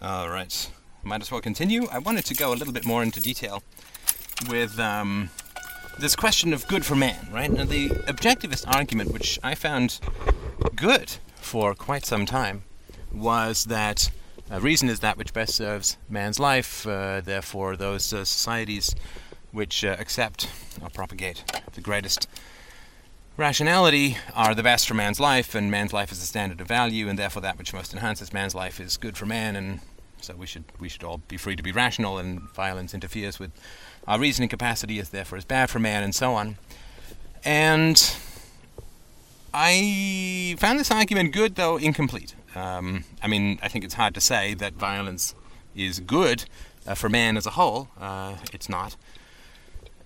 All right. Might as well continue. I wanted to go a little bit more into detail with um, this question of good for man, right? Now, the objectivist argument, which I found good for quite some time, was that uh, reason is that which best serves man's life. Uh, therefore, those uh, societies which uh, accept or propagate the greatest rationality are the best for man's life, and man's life is the standard of value, and therefore that which most enhances man's life is good for man, and so we should we should all be free to be rational, and violence interferes with our reasoning capacity, is therefore is bad for man, and so on. And I found this argument good, though incomplete. Um, I mean, I think it's hard to say that violence is good uh, for man as a whole. Uh, it's not.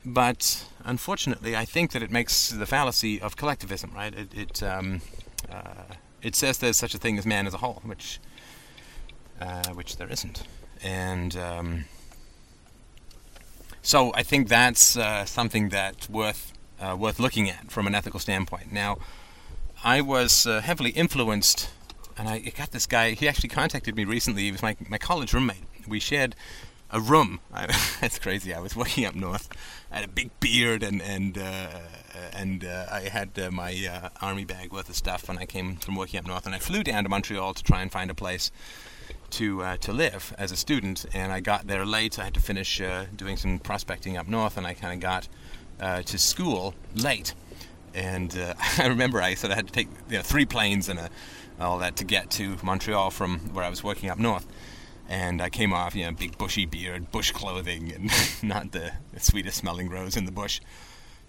But unfortunately, I think that it makes the fallacy of collectivism, right? It it, um, uh, it says there's such a thing as man as a whole, which uh, which there isn't, and um, so I think that's uh, something that's worth uh, worth looking at from an ethical standpoint. Now, I was uh, heavily influenced, and I got this guy. He actually contacted me recently. He was my my college roommate. We shared a room. I, that's crazy. I was working up north. I had a big beard and and uh, and uh, I had uh, my uh, army bag worth of stuff. when I came from working up north, and I flew down to Montreal to try and find a place to uh, to live as a student. And I got there late. I had to finish uh, doing some prospecting up north, and I kind of got to school late. And I remember I sort of had to take you know, three planes and a, all that to get to Montreal from where I was working up north and I came off, you know, big bushy beard, bush clothing, and not the sweetest smelling rose in the bush.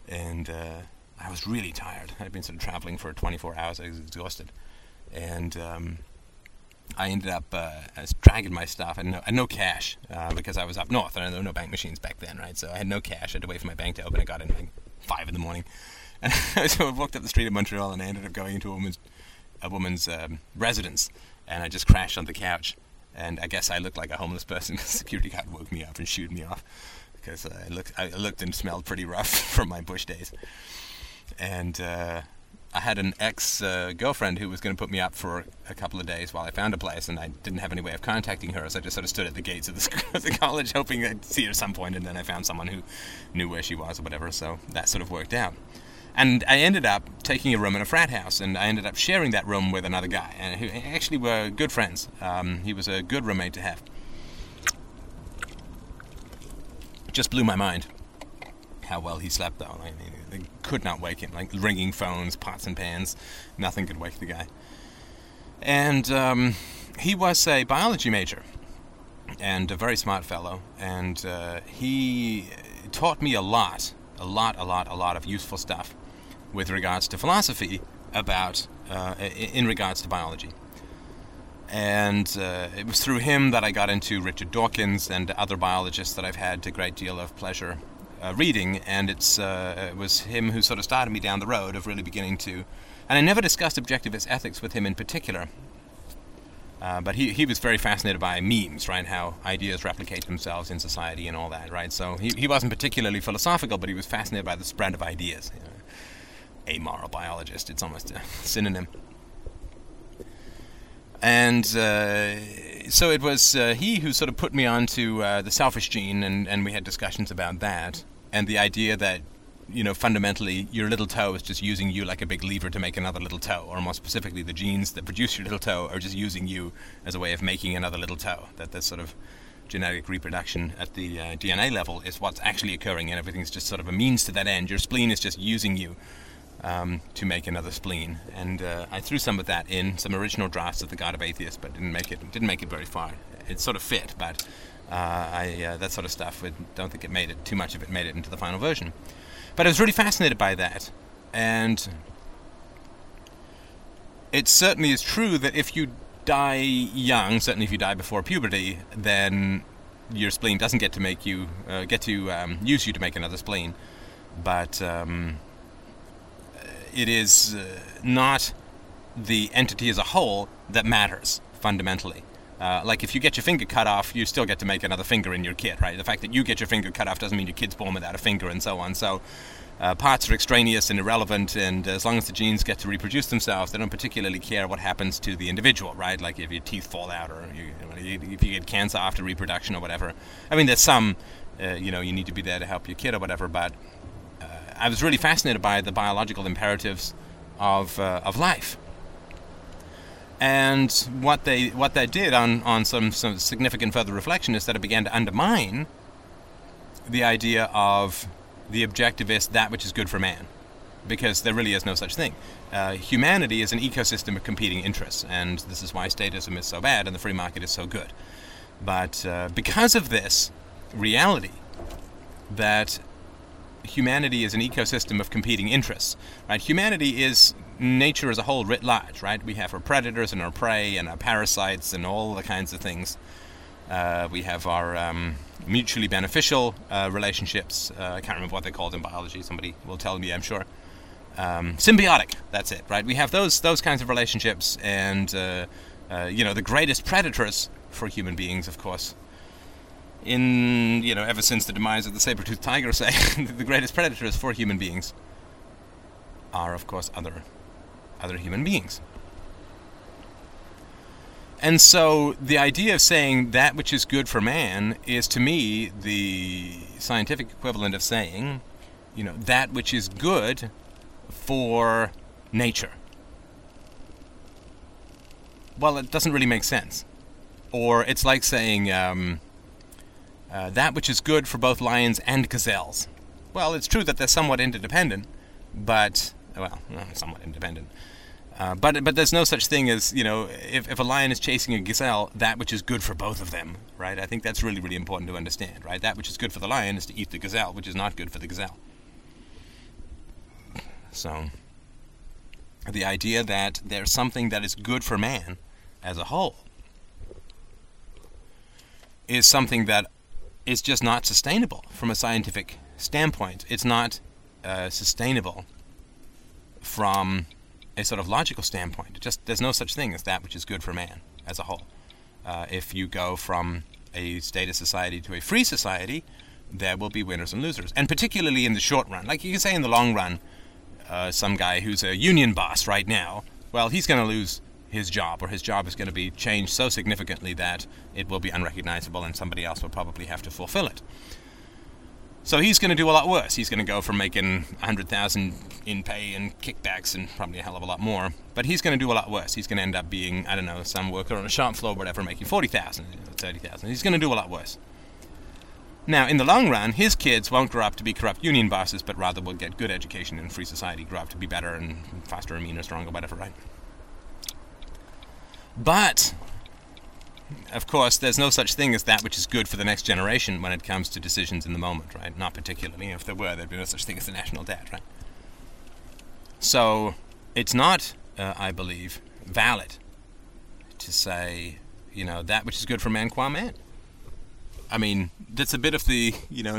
And uh, I was really tired. I'd been sort of traveling for 24 hours. I was exhausted, and um, I ended up uh, I was dragging my stuff. I had no, I had no cash uh, because I was up north, and there were no bank machines back then, right? So I had no cash. I had to wait for my bank to open. I got in like five in the morning, and so I walked up the street of Montreal, and I ended up going into a woman's a woman's um, residence, and I just crashed on the couch and I guess I looked like a homeless person. The security guard woke me up and shooed me off because I looked I looked and smelled pretty rough from my bush days. And uh, I had an ex uh, girlfriend who was going to put me up for a couple of days while I found a place, and I didn't have any way of contacting her, so I just sort of stood at the gates of the, school, of the college, hoping I'd see her at some point, and then I found someone who knew where she was or whatever. So that sort of worked out. And I ended up taking a room in a frat house, and I ended up sharing that room with another guy, and who actually were good friends. Um, he was a good roommate to have. Just blew my mind how well he slept, though. Like, they could not wake him. Like ringing phones, pots and pans, nothing could wake the guy. And um, he was a biology major, and a very smart fellow, and uh, he taught me a lot, a lot, a lot, a lot of useful stuff with regards to philosophy about uh, in regards to biology. And uh, it was through him that I got into Richard Dawkins and other biologists that I've had a great deal of pleasure uh, reading. And it's uh, it was him who sort of started me down the road of really beginning to. And I never discussed objectivist ethics with him in particular. Uh, but he, he was very fascinated by memes, right? How ideas replicate themselves in society and all that, right? So he, he wasn't particularly philosophical, but he was fascinated by the spread of ideas. You know? Amoral biologist. It's almost a synonym. And uh, so it was uh, he who sort of put me onto uh, the selfish gene, and, and we had discussions about that, and the idea that, you know, fundamentally your little toe is just using you like a big lever to make another little toe, or more specifically, the genes that produce your little toe are just using you as a way of making another little toe. That this sort of genetic reproduction at the uh, DNA level is what's actually occurring, and everything's just sort of a means to that end. Your spleen is just using you um, to make another spleen. And uh, I threw some of that in, some original drafts of the God of Atheists, but didn't make it didn't make it very far. It sort of fit, but uh, I uh, that sort of stuff. I don't think it made it too much of it made it into the final version. But I was really fascinated by that, and it certainly is true that if you die young, certainly if you die before puberty, then your spleen doesn't get to make you uh, get to um, use you to make another spleen, but um, it is uh, not the entity as a whole that matters fundamentally. Uh, like if you get your finger cut off, you still get to make another finger in your kid, right? The fact that you get your finger cut off doesn't mean your kid's born without a finger, and so on. So uh, parts are extraneous and irrelevant, and as long as the genes get to reproduce themselves, they don't particularly care what happens to the individual, right? Like if your teeth fall out, or you, if you get cancer after reproduction, or whatever. I mean, there's some, uh, you know, you need to be there to help your kid or whatever. But I was really fascinated by the biological imperatives of uh, of life. And what they what that did on, on some, some significant further reflection is that it began to undermine the idea of the objectivist that which is good for man, because there really is no such thing. Uh, humanity is an ecosystem of competing interests, and this is why statism is so bad and the free market is so good. But uh, because of this reality, that humanity is an ecosystem of competing interests, right? Humanity is nature as a whole writ large, right? We have our predators and our prey and our parasites and all the kinds of things. Uh, we have our um, mutually beneficial uh, relationships. Uh, I can't remember what they're called in biology. Somebody will tell me, I'm sure. Um, symbiotic. That's it, right? We have those those kinds of relationships, and uh, uh, you know the greatest predators for human beings, of course. In you know, ever since the demise of the saber-toothed tiger, say the greatest predators for human beings are, of course, other other human beings. And so the idea of saying that which is good for man is to me the scientific equivalent of saying, you know, that which is good for nature. Well, it doesn't really make sense. Or it's like saying um, uh, that which is good for both lions and gazelles. Well, it's true that they're somewhat interdependent, but, well, somewhat independent. Uh, but but there's no such thing as you know if, if a lion is chasing a gazelle, that which is good for both of them, right? I think that's really really important to understand, right? That which is good for the lion is to eat the gazelle, which is not good for the gazelle. So the idea that there's something that is good for man as a whole is something that is just not sustainable from a scientific standpoint. It's not uh, sustainable from a sort of logical standpoint. Just there's no such thing as that which is good for man as a whole. Uh, if you go from a status society to a free society, there will be winners and losers, and particularly in the short run. Like you can say in the long run, uh, some guy who's a union boss right now, well, he's going to lose his job, or his job is going to be changed so significantly that it will be unrecognizable, and somebody else will probably have to fulfill it. So he's going to do a lot worse. He's going to go from making 100,000 in pay and kickbacks and probably a hell of a lot more. But he's going to do a lot worse. He's going to end up being, I don't know, some worker on a shop floor or whatever, making 40,000, 30,000. He's going to do a lot worse. Now, in the long run, his kids won't grow up to be corrupt union bosses, but rather will get good education in free society, grow up to be better and faster and meaner, stronger, whatever, right? But of course, there's no such thing as that which is good for the next generation when it comes to decisions in the moment, right? Not particularly. If there were, there'd be no such thing as the national debt, right? So, it's not, uh, I believe, valid to say, you know, that which is good for man qua man. I mean, that's a bit of the, you know,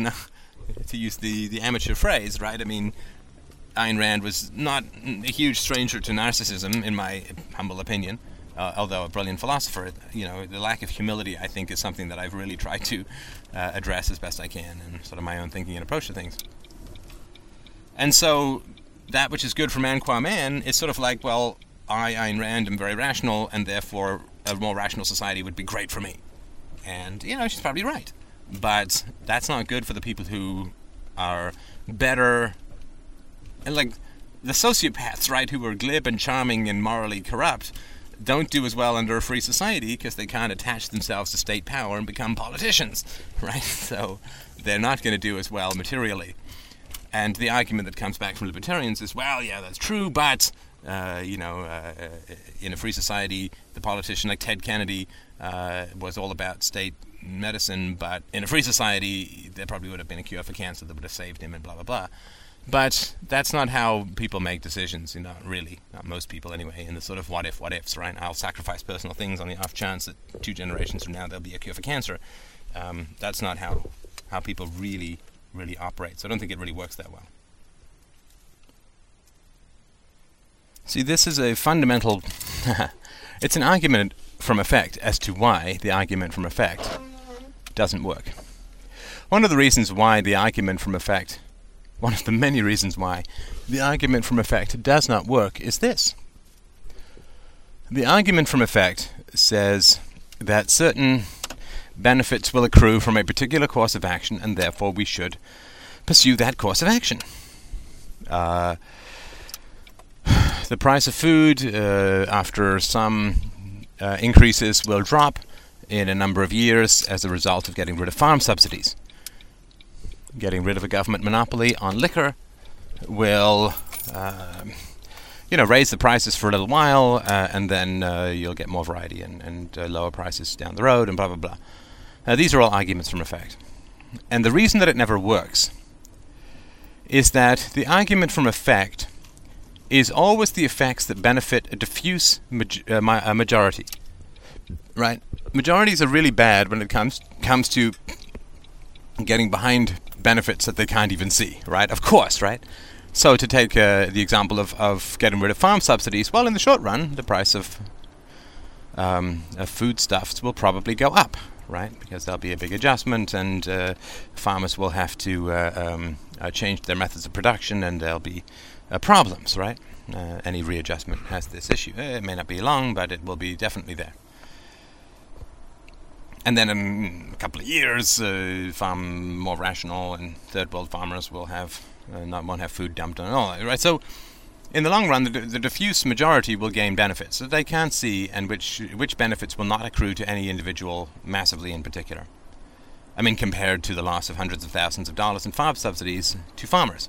to use the, the amateur phrase, right? I mean, Ayn Rand was not a huge stranger to narcissism, in my humble opinion uh, although a brilliant philosopher, you know, the lack of humility, I think, is something that I've really tried to uh, address as best I can and sort of my own thinking and approach to things. And so, that which is good for man qua man is sort of like, well, I, Ayn Rand, am very rational, and therefore a more rational society would be great for me. And, you know, she's probably right. But that's not good for the people who are better. And, like, the sociopaths, right, who are glib and charming and morally corrupt don't do as well under a free society because they can't attach themselves to state power and become politicians, right? So they're not going to do as well materially. And the argument that comes back from libertarians is, well, yeah, that's true, but uh, you know, uh, in a free society, the politician like Ted Kennedy uh, was all about state medicine, but in a free society, there probably would have been a cure for cancer that would have saved him, and blah blah blah. But that's not how people make decisions, you know, really. Not most people, anyway, in the sort of what if, what ifs, right? I'll sacrifice personal things on the off chance that two generations from now there'll be a cure for cancer. Um, that's not how, how people really, really operate. So I don't think it really works that well. See, this is a fundamental. it's an argument from effect as to why the argument from effect doesn't work. One of the reasons why the argument from effect, one of the many reasons why the argument from effect does not work is this. The argument from effect says that certain benefits will accrue from a particular course of action, and therefore we should pursue that course of action. Uh, the price of food, uh, after some uh, increases, will drop in a number of years as a result of getting rid of farm subsidies. Getting rid of a government monopoly on liquor will, uh, you know, raise the prices for a little while, uh, and then uh, you'll get more variety and, and uh, lower prices down the road, and blah blah blah. These are all arguments from effect. And the reason that it never works is that the argument from effect is always the effects that benefit a diffuse uh, a majority. Right? Majorities are really bad when it comes comes to getting behind benefits that they can't even see, right? Of course, right? So to take uh, the example of, of getting rid of farm subsidies, well, in the short run, the price of, um, of foodstuffs will probably go up, right? Because there'll be a big adjustment, and uh, farmers will have to uh, um, uh, change their methods of production, and there'll be uh, problems, right? Uh, any readjustment has this issue. It may not be long, but it will be definitely there. And then in a couple of years, uh, farm more rational, and third world farmers will have not won't have food dumped on all that, right? So in the long run, the, the, diffuse majority will gain benefits that they can't see, and which which benefits will not accrue to any individual massively in particular. I mean, compared to the loss of hundreds of thousands of dollars in farm subsidies to farmers.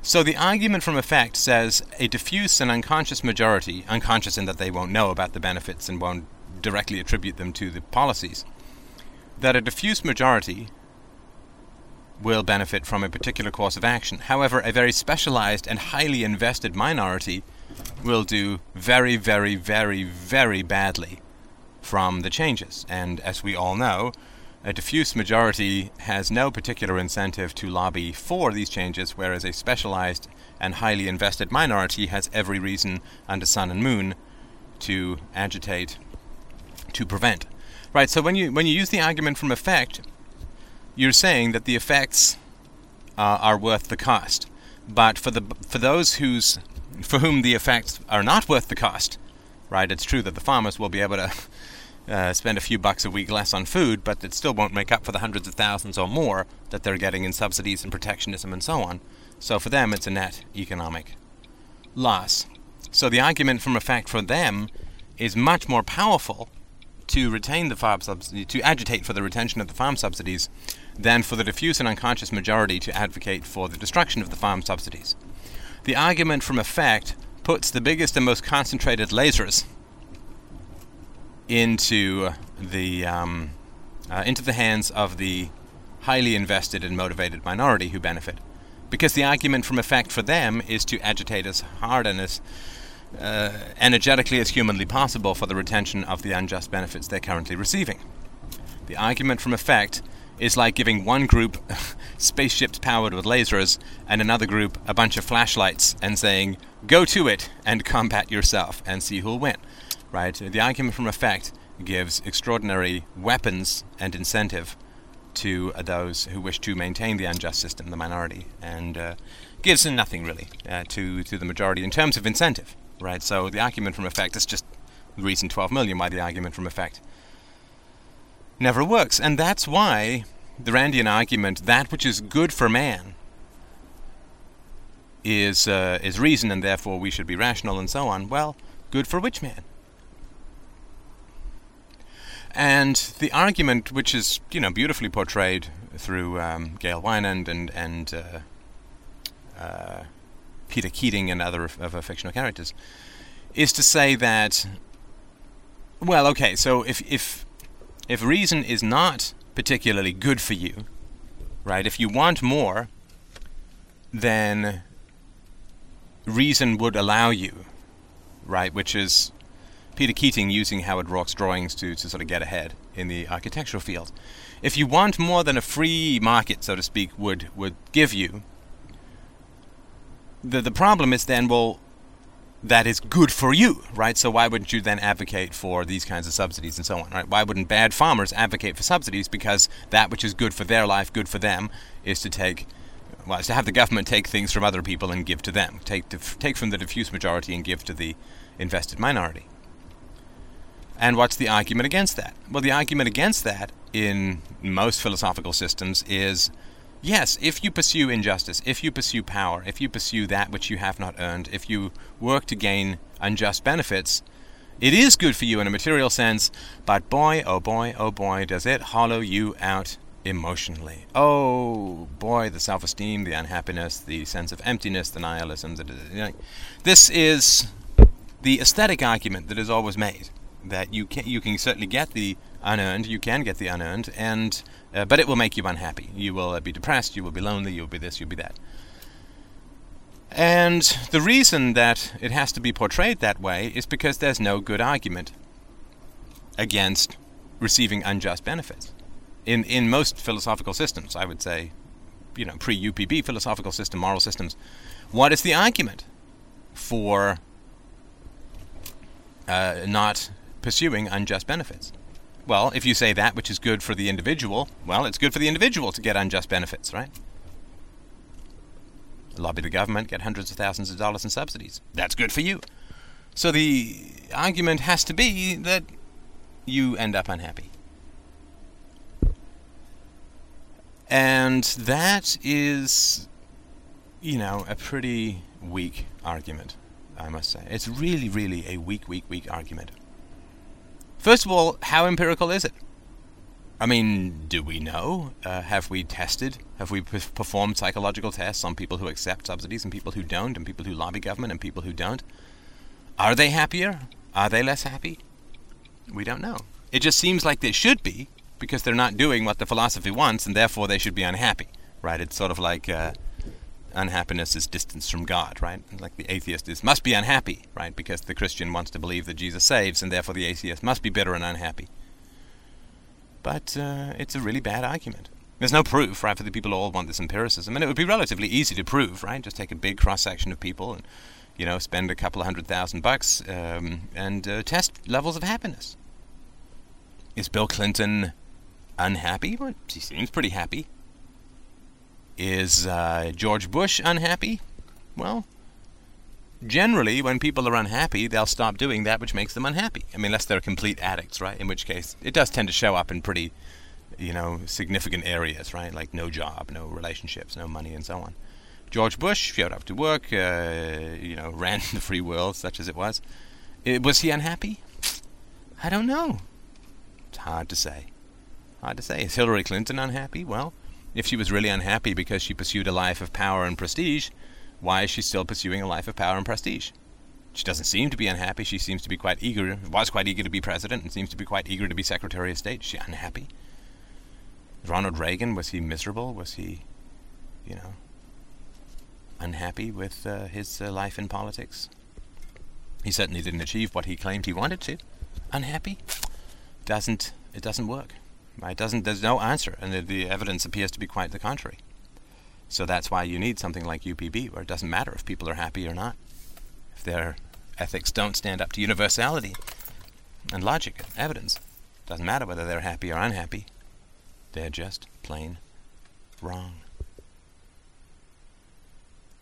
So the argument from effect says a diffuse and unconscious majority, unconscious in that they won't know about the benefits and won't directly attribute them to the policies, that a diffuse majority will benefit from a particular course of action. However, a very specialized and highly invested minority will do very, very, very, very badly from the changes. And as we all know, a diffuse majority has no particular incentive to lobby for these changes, whereas a specialized and highly invested minority has every reason under sun and moon to agitate to prevent. Right, so when you when you use the argument from effect, you're saying that the effects uh, are worth the cost. But for the for those who's for whom the effects are not worth the cost, right? It's true that the farmers will be able to uh, spend a few bucks a week less on food, but it still won't make up for the hundreds of thousands or more that they're getting in subsidies and protectionism and so on. So for them, it's a net economic loss. So the argument from effect for them is much more powerful to retain the farm subsidy, to agitate for the retention of the farm subsidies, than for the diffuse and unconscious majority to advocate for the destruction of the farm subsidies. The argument from effect puts the biggest and most concentrated lasers into the um, uh, into the hands of the highly invested and motivated minority who benefit, because the argument from effect for them is to agitate as hard and as uh, energetically as humanly possible for the retention of the unjust benefits they're currently receiving. The argument from effect is like giving one group spaceships powered with lasers and another group a bunch of flashlights and saying, go to it and combat yourself and see who'll win. Right? The argument from effect gives extraordinary weapons and incentive to those who wish to maintain the unjust system, the minority, and uh, gives nothing really uh, to to the majority in terms of incentive right? So the argument from effect is just reason 12 million why the argument from effect never works. And that's why the Randian argument, that which is good for man, is, uh, is reason and therefore we should be rational and so on. Well, good for which man? And the argument, which is you know beautifully portrayed through um, Gail Wynand and and uh, uh, Peter Keating and other of, of fictional characters, is to say that, well, okay, so if if if reason is not particularly good for you, right? If you want more, then reason would allow you, right? Which is Peter Keating using Howard Roark's drawings to, to sort of get ahead in the architectural field. If you want more than a free market, so to speak, would would give you, the the problem is then well that is good for you, right? So why wouldn't you then advocate for these kinds of subsidies and so on, right? Why wouldn't bad farmers advocate for subsidies because that which is good for their life, good for them, is to take well, is to have the government take things from other people and give to them, take to, take from the diffuse majority and give to the invested minority. And what's the argument against that? Well, the argument against that in most philosophical systems is yes, if you pursue injustice, if you pursue power, if you pursue that which you have not earned, if you work to gain unjust benefits, it is good for you in a material sense, but boy, oh boy, oh boy, does it hollow you out emotionally. Oh boy, the self esteem, the unhappiness, the sense of emptiness, the nihilism. The, this is the aesthetic argument that is always made that you can you can certainly get the unearned, you can get the unearned, and uh, but it will make you unhappy. You will uh, be depressed, you will be lonely, you'll be this, you'll be that. And the reason that it has to be portrayed that way is because there's no good argument against receiving unjust benefits. In in most philosophical systems, I would say, you know, pre-UPB philosophical system, moral systems, what is the argument for uh, not pursuing unjust benefits? Well, if you say that which is good for the individual, well, it's good for the individual to get unjust benefits, right? Lobby the government, get hundreds of thousands of dollars in subsidies. That's good for you. So the argument has to be that you end up unhappy. And that is, you know, a pretty weak argument, I must say. It's really, really a weak, weak, weak argument. First of all, how empirical is it? I mean, do we know? Uh, have we tested? Have we performed psychological tests on people who accept subsidies and people who don't, and people who lobby government and people who don't? Are they happier? Are they less happy? We don't know. It just seems like they should be because they're not doing what the philosophy wants, and therefore they should be unhappy, right? It's sort of like uh, unhappiness is distance from God, right? Like the atheist is must be unhappy, right? Because the Christian wants to believe that Jesus saves, and therefore the atheist must be bitter and unhappy. But uh, it's a really bad argument. There's no proof, right? For the people all want this empiricism, and it would be relatively easy to prove, right? Just take a big cross section of people and you know spend a couple of hundred thousand bucks um, and uh, test levels of happiness. Is Bill Clinton unhappy? Well, he seems pretty happy. Is uh, George Bush unhappy? Well, generally, when people are unhappy, they'll stop doing that which makes them unhappy. I mean, unless they're complete addicts, right? In which case, it does tend to show up in pretty, you know, significant areas, right? Like no job, no relationships, no money, and so on. George Bush showed up to work, uh, you know, ran the free world, such as it was. It, was he unhappy? I don't know. It's hard to say. Hard to say. Is Hillary Clinton unhappy? Well, if she was really unhappy because she pursued a life of power and prestige, why is she still pursuing a life of power and prestige? She doesn't seem to be unhappy. She seems to be quite eager, was quite eager to be president, and seems to be quite eager to be Secretary of State. Is she unhappy? Ronald Reagan, was he miserable? Was he, you know, unhappy with uh, his uh, life in politics? He certainly didn't achieve what he claimed he wanted to. Unhappy? Doesn't it doesn't work. It doesn't. There's no answer, and the, the evidence appears to be quite the contrary. So that's why you need something like UPB, where it doesn't matter if people are happy or not, if their ethics don't stand up to universality and logic and evidence. Doesn't matter whether they're happy or unhappy. They're just plain wrong.